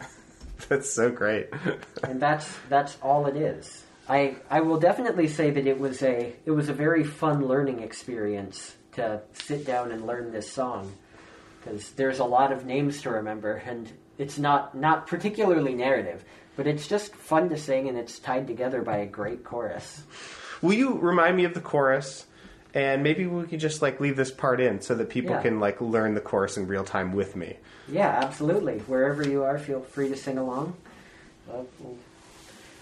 That's so great. and that's that's all it is. I I will definitely say that it was a it was a very fun learning experience to sit down and learn this song because there's a lot of names to remember and it's not not particularly narrative, but it's just fun to sing and it's tied together by a great chorus. Will you remind me of the chorus? And maybe we can just like leave this part in so that people Yeah. can like learn the chorus in real time with me. Yeah, absolutely. Wherever you are, feel free to sing along.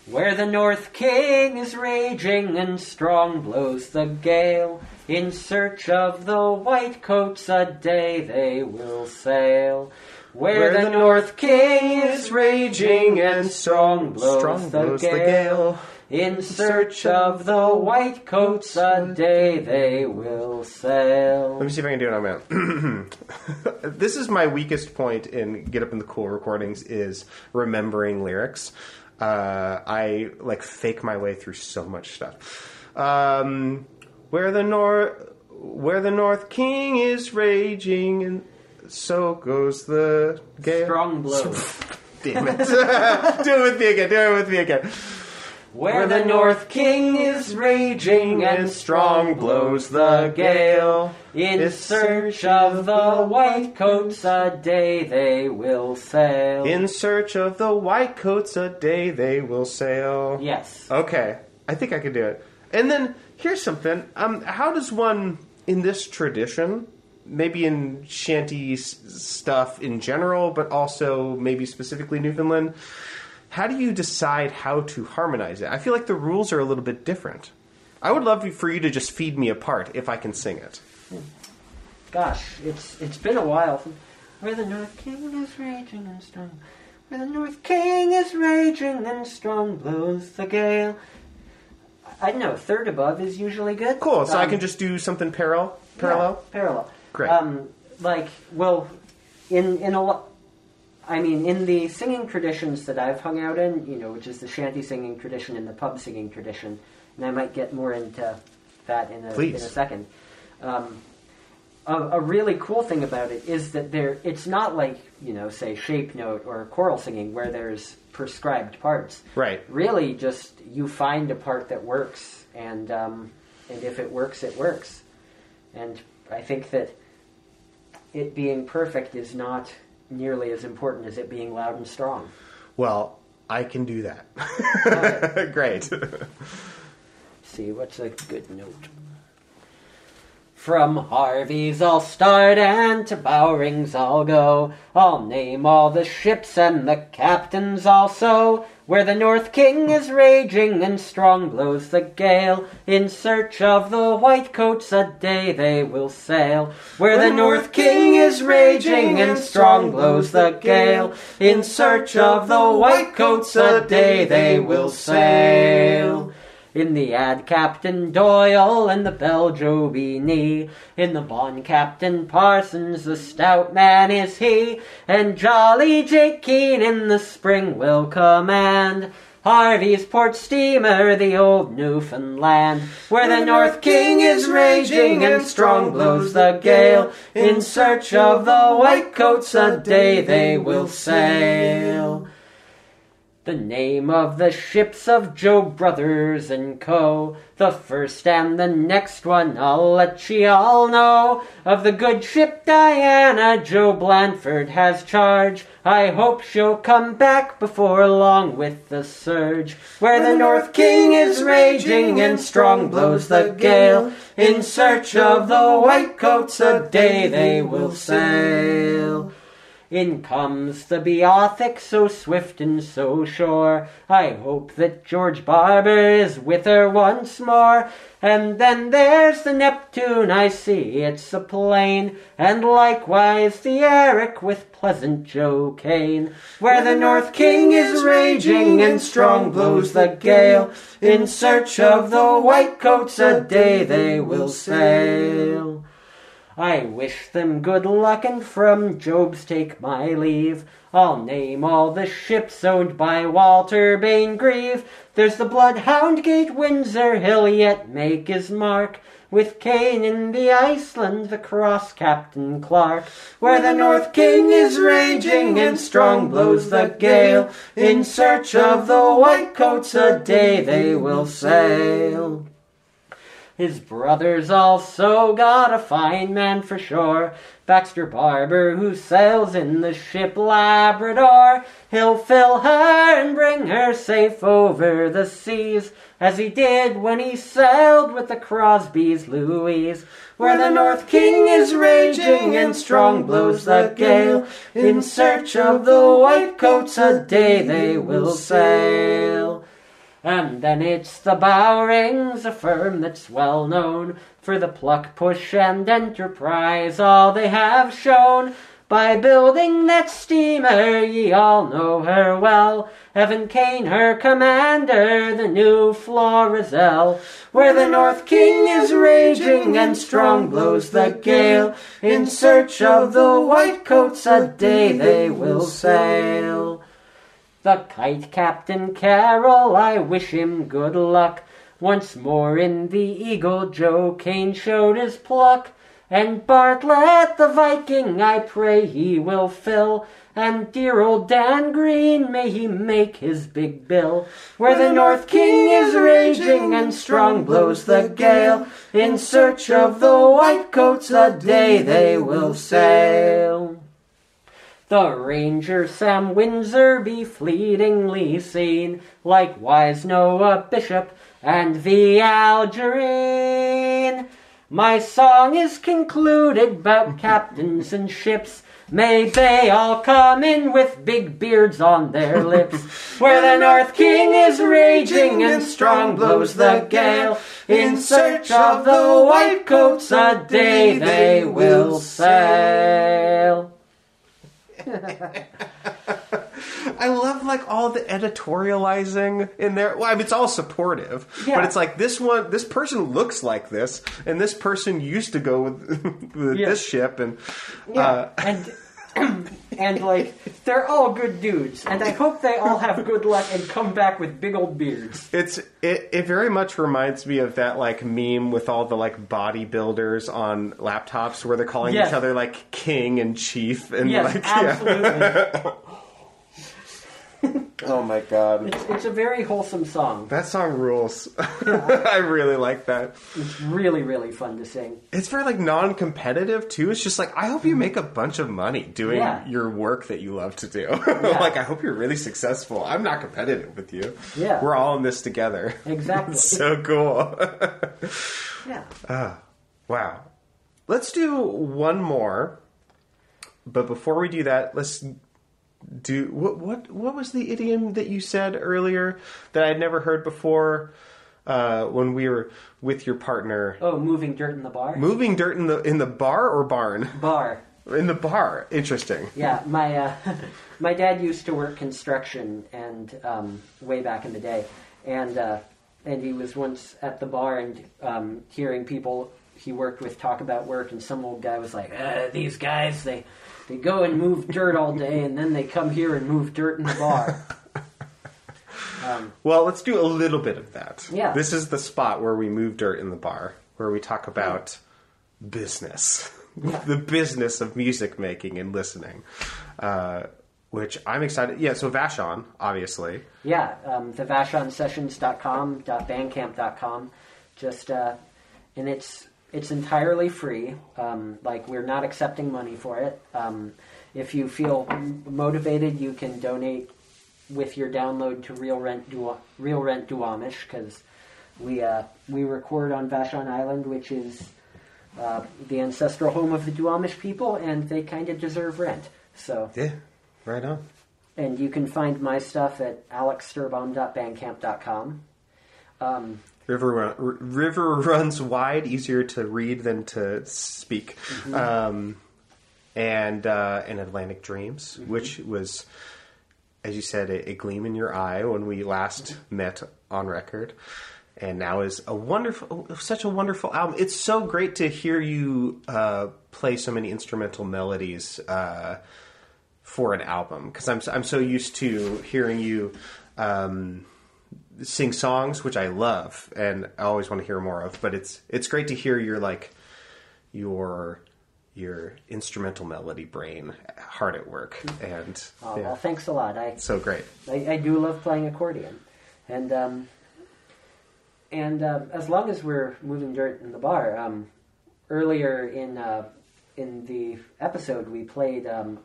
Where the North King is raging and strong blows the gale, in search of the white coats a day they will sail. Where, the, North King is raging and strong blows, strong the, blows the gale, gale. in search of the white coats a day they will sail. Let me see if I can do it on my own. this is my weakest point in Get Up in the Cool recordings is remembering lyrics. Uh, I like fake my way through so much stuff. Um, where the north, where the North King is raging, and so goes the gale. Strong blow. Damn it! do it with me again. Do it with me again. Where the North King is raging and strong blows the gale, in search of the white coats a day they will sail. In search of the white coats, a day they will sail. yes. Okay, I think I can do it. And then here's something. Um, how does one in this tradition, maybe in shanty s- stuff in general, but also maybe specifically Newfoundland, how do you decide how to harmonize it? I feel like the rules are a little bit different. I would love for you to just feed me a part if I can sing it. Gosh, it's it's been a while. Where the North King is raging and strong. Where the North King is raging and strong blows the gale. I don't know. Third above is usually good. Cool. So I Um, can just do something parallel. Parallel. Yeah, parallel. Great. Um, like, well, in in a lot. I mean, in the singing traditions that I've hung out in, you know, which is the shanty singing tradition and the pub singing tradition, and I might get more into that in a, in a second. Um, a, a really cool thing about it is that there, it's not like you know, say shape note or choral singing where there's prescribed parts. Right. Really, just you find a part that works, and um, and if it works, it works. And I think that it being perfect is not nearly as important as it being loud and strong. Well, I can do that. Great. see, what's a good note? From Harvey's I'll start and to Bowring's I'll go. I'll name all the ships and the captains also. Where the North King is raging and strong blows the gale. In search of the white coats a day they will sail. Where the North King is raging and strong blows the gale. In search of the white coats a day they will sail. In the ad Captain Doyle and the bell Joe Beanie. In the bon Captain Parsons, the stout man is he. And jolly Jake Keane in the spring will command. Harvey's port steamer, the old Newfoundland, where the North King is raging and strong blows the gale. In search of the white coats, a day they will sail. The name of the ships of Job Brothers and Co. The first and the next one I'll let ye all know. Of the good ship Diana, Joe Blandford has charge. I hope she'll come back before long with the surge. Where the North King is raging and strong blows the gale. In search of the white coats, a day they will sail. In comes the Beothic, so swift and so sure. I hope that George Barber is with her once more. And then there's the Neptune, I see it's a plane. And likewise the Eric with pleasant Joe Kane. Where the North King is raging and strong blows the gale. In search of the white coats, a day they will sail. I wish them good luck, and from Job's take my leave. I'll name all the ships owned by Walter Bain Grieve. There's the Bloodhound Gate, Windsor, he'll yet make his mark. With Cain in the Iceland the cross Captain Clark, where the North King is raging and strong blows the gale. In search of the white coats, a day they will sail. His brothers also got a fine man for sure. Baxter Barber, who sails in the ship Labrador. He'll fill her and bring her safe over the seas, as he did when he sailed with the Crosby's Louise. Where the North King is raging and strong blows the gale, in search of the white coats, a day they will sail. And then it's the Bowrings, a firm that's well known for the pluck, push, and enterprise, all they have shown. By building that steamer, ye all know her well. Evan Kane, her commander, the new Florizel. Where the North King is raging and strong blows the gale. In search of the white coats, a day they will sail. The kite captain Carroll, I wish him good luck. Once more in the Eagle, Joe Kane showed his pluck. And Bartlett the Viking, I pray he will fill. And dear old Dan Green, may he make his big bill. Where the North King is raging and strong blows the gale. In search of the white coats, a day they will sail. The Ranger Sam Windsor be fleetingly seen, likewise Noah Bishop and the Algerine. My song is concluded bout captains and ships. May they all come in with big beards on their lips, where the North King is raging and strong blows the gale. In search of the white coats, a day they will sail. I love like all the editorializing in there. Well, I mean, it's all supportive, Yeah. but it's like this one, this person looks like this, and this person used to go with, with Yeah. this ship, and Yeah, uh, and and like they're all good dudes, and I hope they all have good luck and come back with big old beards. it's it, it very much reminds me of that like meme with all the like bodybuilders on laptops where they're calling Yes. each other like king and chief, and Yes, like yeah. Oh my god. It's, it's a very wholesome song. That song rules. I really like that. It's really really fun to sing. It's very like non-competitive too. It's just like I hope you mm-hmm. make a bunch of money doing Yeah. your work that you love to do. like I hope you're really successful. I'm not competitive with you. Yeah. We're all in this together. Exactly. It's so cool. Yeah. Ah, wow. Let's do one more. But before we do that, let's do what what what was the idiom that you said earlier that I had never heard before uh, when we were with your partner Oh, moving dirt in the bar. moving dirt in the in the bar or barn? bar. In the bar. Interesting. Yeah, my uh, my dad used to work construction and um, way back in the day, and uh, and he was once at the bar and um, hearing people he worked with talk about work, and some old guy was like, uh, "These guys, they they go and move dirt all day, and then they come here and move dirt in the bar." um, Well, let's do a little bit of that. Yeah. This is the spot where we move dirt in the bar, where we talk about business, the business of music making and listening, uh, which I'm excited. Yeah, so Vashon, obviously. yeah, um, the vashonsessions.com, .bandcamp.com, just uh, and it's it's entirely free. Um, like we're not accepting money for it. Um, if you feel motivated, you can donate with your download to Real Rent Du- Real Rent Duwamish because we uh, we record on Vashon Island, which is uh, the ancestral home of the Duwamish people, and they kind of deserve rent. So Yeah, right on. and you can find my stuff at alexsturbaum.bandcamp.com. Um, River river runs wide, easier to read than to speak. Um, and uh, and Atlantic Dreams, which was, as you said, a, a gleam in your eye when we last met on record, and now is a wonderful, such a wonderful album. It's so great to hear you uh, play so many instrumental melodies. Uh, for an album because I'm I'm so used to hearing you um, sing songs, which I love and I always want to hear more of. But it's it's great to hear your like your your instrumental melody brain hard at work and Oh, yeah, Well, thanks a lot. I so great. I, I do love playing accordion, and um, and uh, as long as we're moving dirt in the bar, um, earlier in uh, in the episode we played um,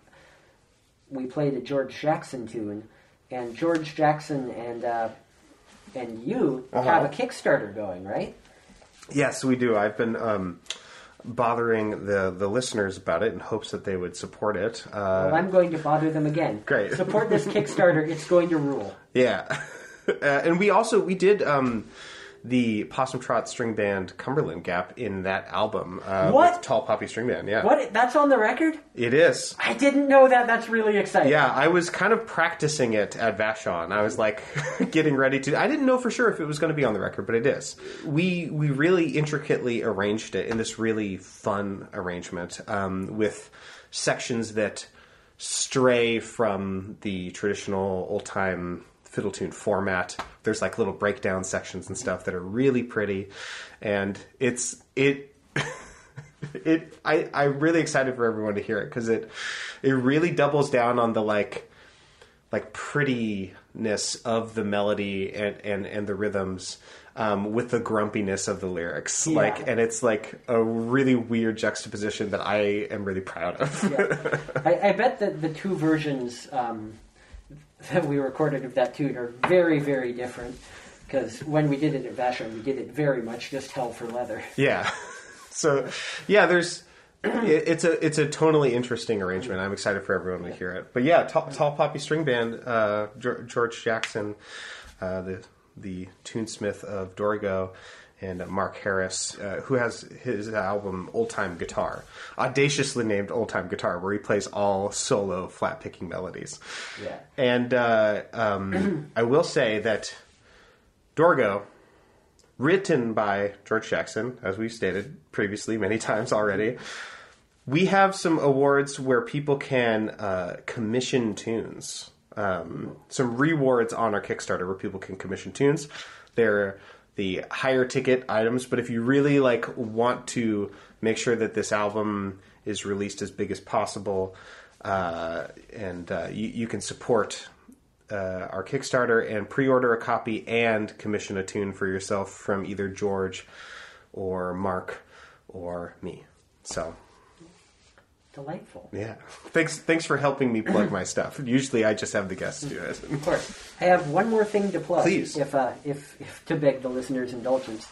we played a George Jackson tune, and George Jackson and uh, and you Uh-huh. have a Kickstarter going, right? Yes, we do. I've been um, bothering the the listeners about it in hopes that they would support it. Uh, Well, I'm going to bother them again. Great. Support this Kickstarter. It's going to rule. Yeah, uh, and we also we did um, the Possum Trot String Band Cumberland Gap in that album. Uh, What? Tall Poppy String Band. Yeah, What? That's on the record? it is. I didn't know that. That's really exciting. Yeah, I was kind of practicing it at Vashon. I was like getting ready to. I didn't know for sure if it was going to be on the record, but it is. We we really intricately arranged it in this really fun arrangement um, with sections that stray from the traditional old time fiddle tune format. There's like little breakdown sections and stuff that are really pretty, and it's it it I I'm really excited for everyone to hear it because it it really doubles down on the like like prettiness of the melody and and and the rhythms um, with the grumpiness of the lyrics Yeah. like and it's like a really weird juxtaposition that I am really proud of Yeah. I, I bet that the two versions um, that we recorded of that tune are very, very different. Because when we did it at Vashon, we did it very much just hell for leather. Yeah. So, yeah, there's it's a it's a tonally interesting arrangement. I'm excited for everyone to hear it. But yeah, Tall, Tall Poppy String Band, uh, George Jackson, uh, the the tunesmith of Dorigo, and Mark Harris, uh, who has his album Old Time Guitar, audaciously named Old Time Guitar, where he plays all solo flat picking melodies. Yeah. And uh, um, I will say that Dorgo, written by George Jackson, as we've stated previously many times already, we have some awards where people can uh, commission tunes. Um, some rewards on our Kickstarter where people can commission tunes. They're the higher ticket items, but if you really like want to make sure that this album is released as big as possible, uh, and uh, you, you can support uh, our Kickstarter and pre-order a copy and commission a tune for yourself from either George or Mark or me. So Delightful. yeah, thanks thanks for helping me plug my stuff. Usually I just have the guests do it. Of course. I have one more thing to plug. Please. If, uh, if, if to beg the listeners' indulgence,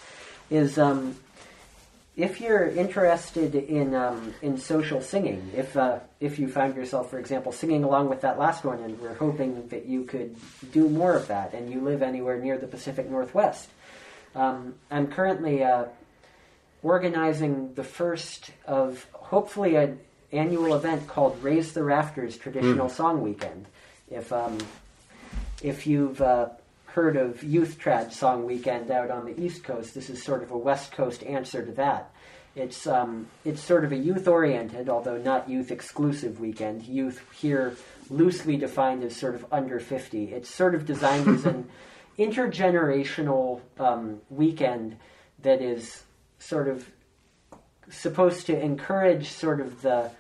is um, if you're interested in um, in social singing, if uh, if you found yourself, for example, singing along with that last one, and we're hoping that you could do more of that, and you live anywhere near the Pacific Northwest, um, I'm currently uh, organizing the first of hopefully an annual event called Raise the Rafters Traditional Song Weekend. If um, if you've uh, heard of Youth Trad Song Weekend out on the East Coast, this is sort of a West Coast answer to that. It's um, it's sort of a youth oriented, although not youth exclusive weekend. Youth here loosely defined as sort of under fifty. It's sort of designed as an intergenerational um, weekend that is sort of supposed to encourage sort of the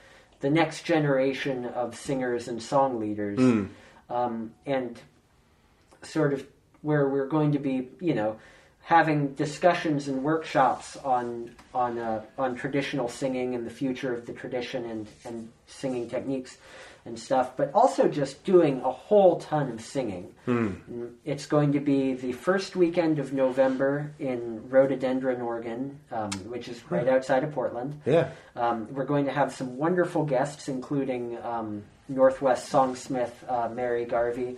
the next generation of singers and song leaders, um, and sort of where we're going to be, you know, having discussions and workshops on on uh, on traditional singing and the future of the tradition and and singing techniques and stuff, but also just doing a whole ton of singing. Mm, It's going to be the first weekend of November in Rhododendron, Oregon, um, which is right outside of Portland. Yeah. Um, we're going to have some wonderful guests, including um, Northwest songsmith uh, Mary Garvey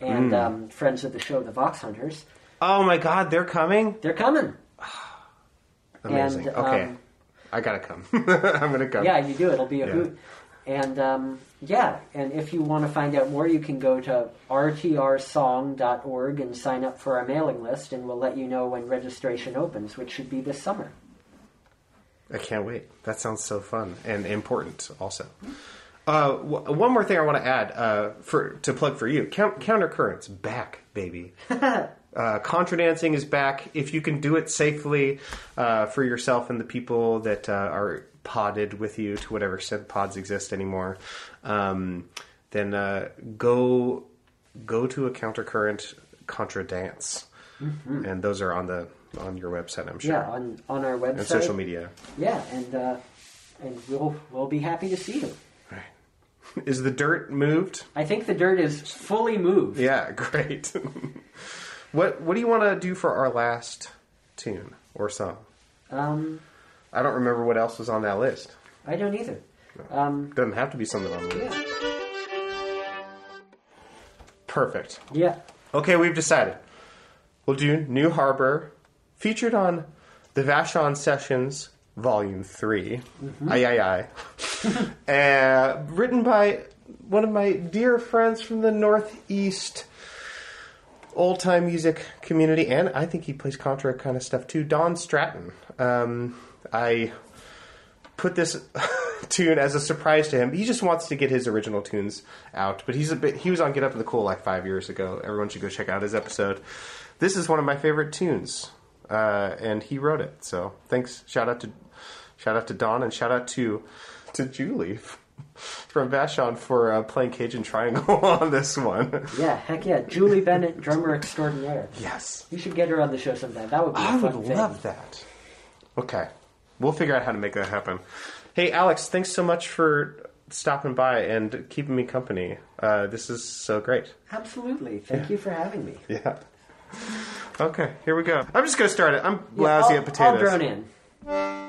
and um, friends of the show, the Vox Hunters. Oh my God, they're coming! They're coming. Amazing. And, okay, um, I gotta come. I'm gonna come. Yeah, you do. It'll be a Yeah. hoot. And um, yeah, and if you want to find out more, you can go to rtrsong.org and sign up for our mailing list, and we'll let you know when registration opens, which should be this summer. I can't wait. That sounds so fun and important. Also, uh, w- one more thing I want to add uh, for to plug for you. Count- Countercurrents back, baby. Uh, contra dancing is back. If you can do it safely uh, for yourself and the people that uh, are podded with you to whatever extent pods exist anymore, um, then uh, go go to a countercurrent contra dance, and those are on the on your website. I'm sure. Yeah, on on our website. and social media. Yeah, and uh, and we'll we'll be happy to see you. Right. Is the dirt moved? I think the dirt is fully moved. Yeah, great. what What do you want to do for our last tune or song? Um, I don't remember what else was on that list. I don't either. Um, Doesn't have to be something on the list. yeah. Perfect. Yeah. Okay, we've decided. We'll do New Harbor, featured on the Vashon Sessions, Volume 3. Aye, aye, aye. uh, written by one of my dear friends from the Northeast old time music community, and I think he plays contra kind of stuff too, Don Stratton. Um, I put this tune as a surprise to him. He just wants to get his original tunes out, but he's a bit. He was on Get Up in the Cool like five years ago. Everyone should go check out his episode. This is one of my favorite tunes, uh, and he wrote it. So thanks. Shout out to shout out to Don, and shout out to to Julie from Vashon for uh, playing Cajun Triangle on this one. Yeah, heck yeah. Julie Bennett, drummer extraordinaire. Yes, You should get her on the show sometime. That would be a I fun would thing. love that. Okay, we'll figure out how to make that happen. Hey, Alex, thanks so much for stopping by and keeping me company. Uh, this is so great. Absolutely. Thank you for having me. Yeah. Okay, here we go. I'm just gonna start it. I'm Yeah, lousy I'll- at potatoes. I'll drone in.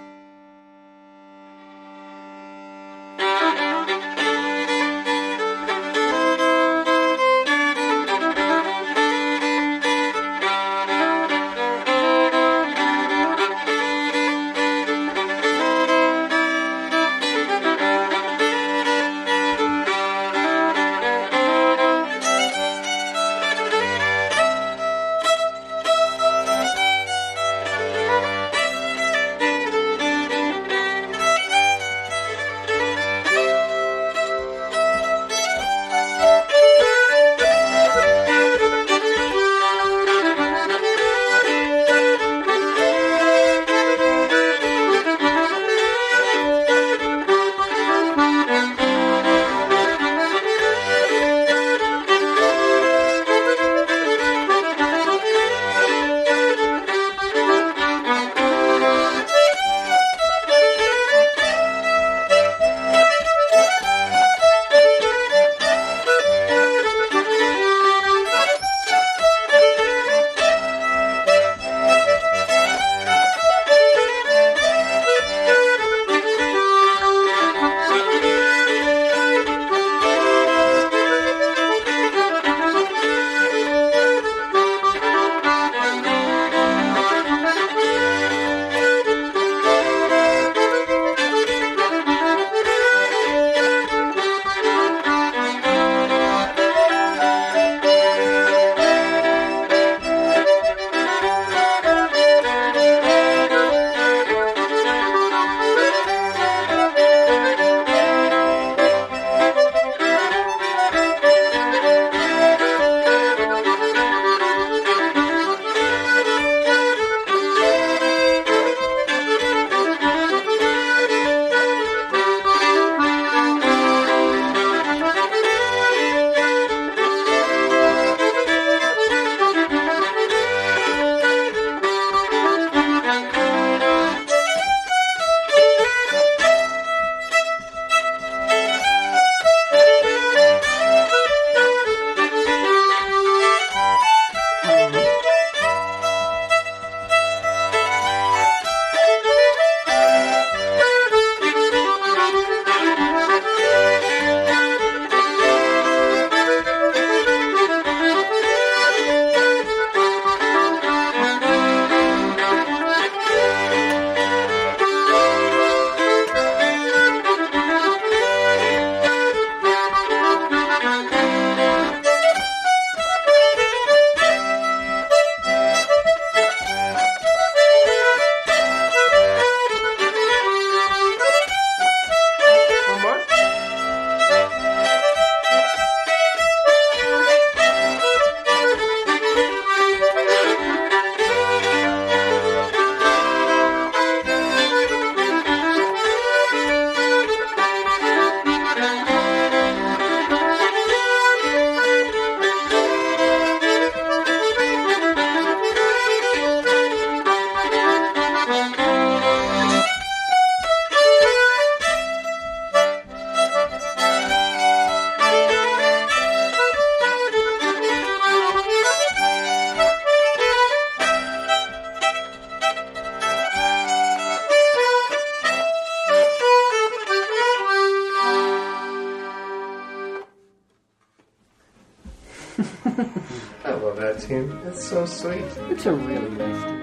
Tune. It's so sweet. It's a really nice tune.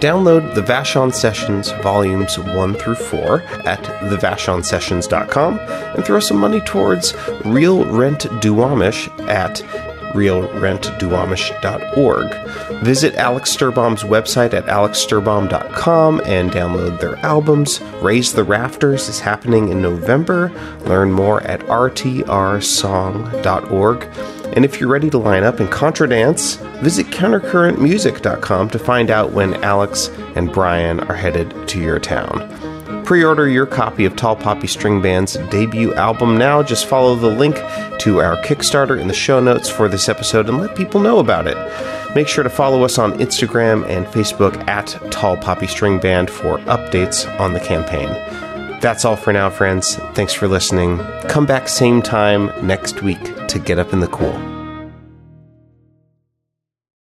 Download the Vashon Sessions volumes 1 through 4 at thevashonsessions.com and throw some money towards Real Rent Duwamish at realrentduwamish.org. Visit Alex Sturbaum's website at alexsturbaum.com and download their albums. Raise the Rafters is happening in November. Learn more at rtrsong.org. And if you're ready to line up and contra dance, visit countercurrentmusic.com to find out when Alex and Brian are headed to your town. Pre order your copy of Tall Poppy String Band's debut album now. Just follow the link to our Kickstarter in the show notes for this episode and let people know about it. Make sure to follow us on Instagram and Facebook at Tall Poppy String Band for updates on the campaign. That's all for now, friends. Thanks for listening. Come back same time next week to get up in the cool.